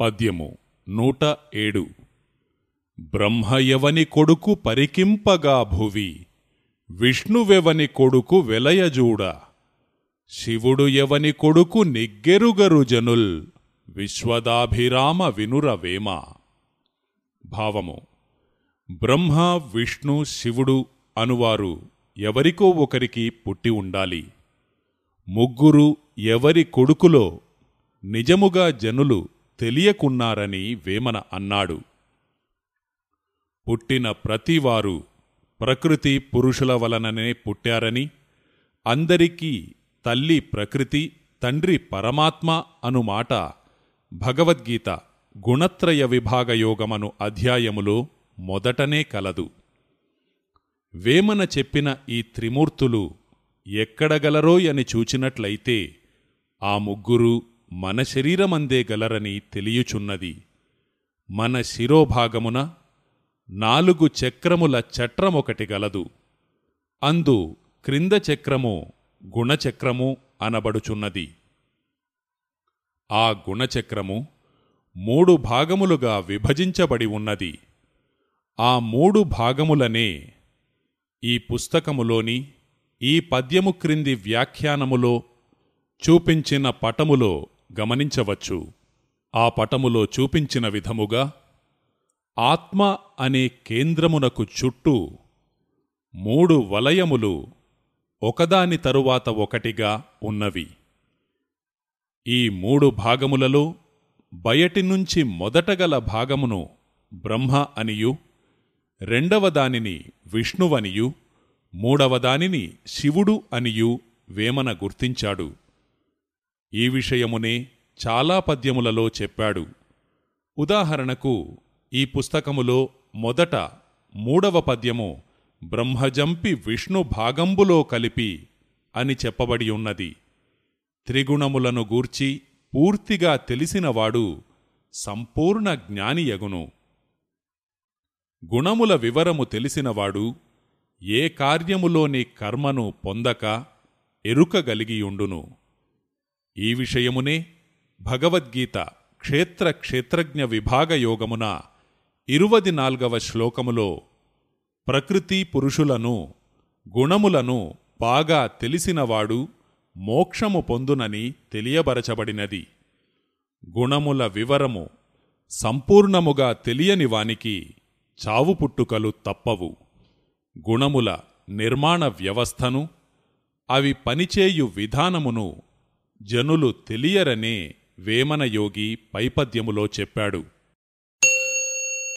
పద్యము నూట ఏడు. బ్రహ్మయవని కొడుకు పరికింపగా భువి విష్ణువెవని కొడుకు వెలయజూడ. శివుడు ఎవని కొడుకు నిగ్గెరుగరు జనుల్ విశ్వదాభిరామ వినురవేమ భావము బ్రహ్మ విష్ణు శివుడు అనువారు ఎవరికో ఒకరికి పుట్టి ఉండాలి. ముగ్గురు ఎవరి కొడుకులో నిజముగా జనులు తెలియకున్నారని వేమన అన్నాడు. పుట్టిన ప్రతివారు ప్రకృతి పురుషుల వలననే పుట్టారని అందరికీ తల్లి ప్రకృతి తండ్రి పరమాత్మ అనుమాట భగవద్గీత గుణత్రయ విభాగయోగమను అధ్యాయములో మొదటనే కలదు. వేమన చెప్పిన ఈ త్రిమూర్తులు ఎక్కడగలరోయని చూచినట్లయితే ఆ ముగ్గురు మన శరీరమందే గలరని తెలియుచున్నది. మన శిరోభాగమున నాలుగు చక్రముల చట్రమొకటి గలదు. అందు క్రింద చక్రము గుణచక్రము అనబడుచున్నది. ఆ గుణచక్రము మూడు భాగములుగా విభజించబడి ఉన్నది. ఆ మూడు భాగములనే ఈ పుస్తకములోని ఈ పద్యము క్రింది వ్యాఖ్యానములో చూపించిన పటములో గమనించవచ్చు. ఆ పటములో చూపించిన విధముగా ఆత్మ అనే కేంద్రమునకు చుట్టూ మూడు వలయములు ఒకదాని తరువాత ఒకటిగా ఉన్నవి. ఈ మూడు భాగములలో బయటి నుంచి మొదటగల భాగమును బ్రహ్మ అనియు రెండవ దానిని విష్ణువనియు మూడవ దానిని శివుడు అనియు వేమన గుర్తించాడు. ఈ విషయమునే చాలా పద్యములలో చెప్పాడు. ఉదాహరణకు ఈ పుస్తకములో మొదట మూడవ పద్యము బ్రహ్మజంపి విష్ణు భాగంబులో కలిపి అని చెప్పబడి ఉన్నది. త్రిగుణములను గూర్చి పూర్తిగా తెలిసినవాడు సంపూర్ణ జ్ఞానియగును. గుణముల వివరము తెలిసినవాడు ఏ కార్యములోని కర్మను పొందక ఎరుకగలిగియుండును. ఈ విషయమునే భగవద్గీత క్షేత్ర క్షేత్రజ్ఞ విభాగయోగమున ఇరువది నాల్గవ శ్లోకములో ప్రకృతి పురుషులను గుణములను బాగా తెలిసినవాడు మోక్షము పొందునని తెలియబరచబడినది. గుణముల వివరము సంపూర్ణముగా తెలియని వానికి చావు పుట్టుకలు తప్పవు. గుణముల నిర్మాణ వ్యవస్థను అవి పనిచేయు విధానమును జనులు తెలియరనే వేమనయోగి పైపద్యములో చెప్పాడు.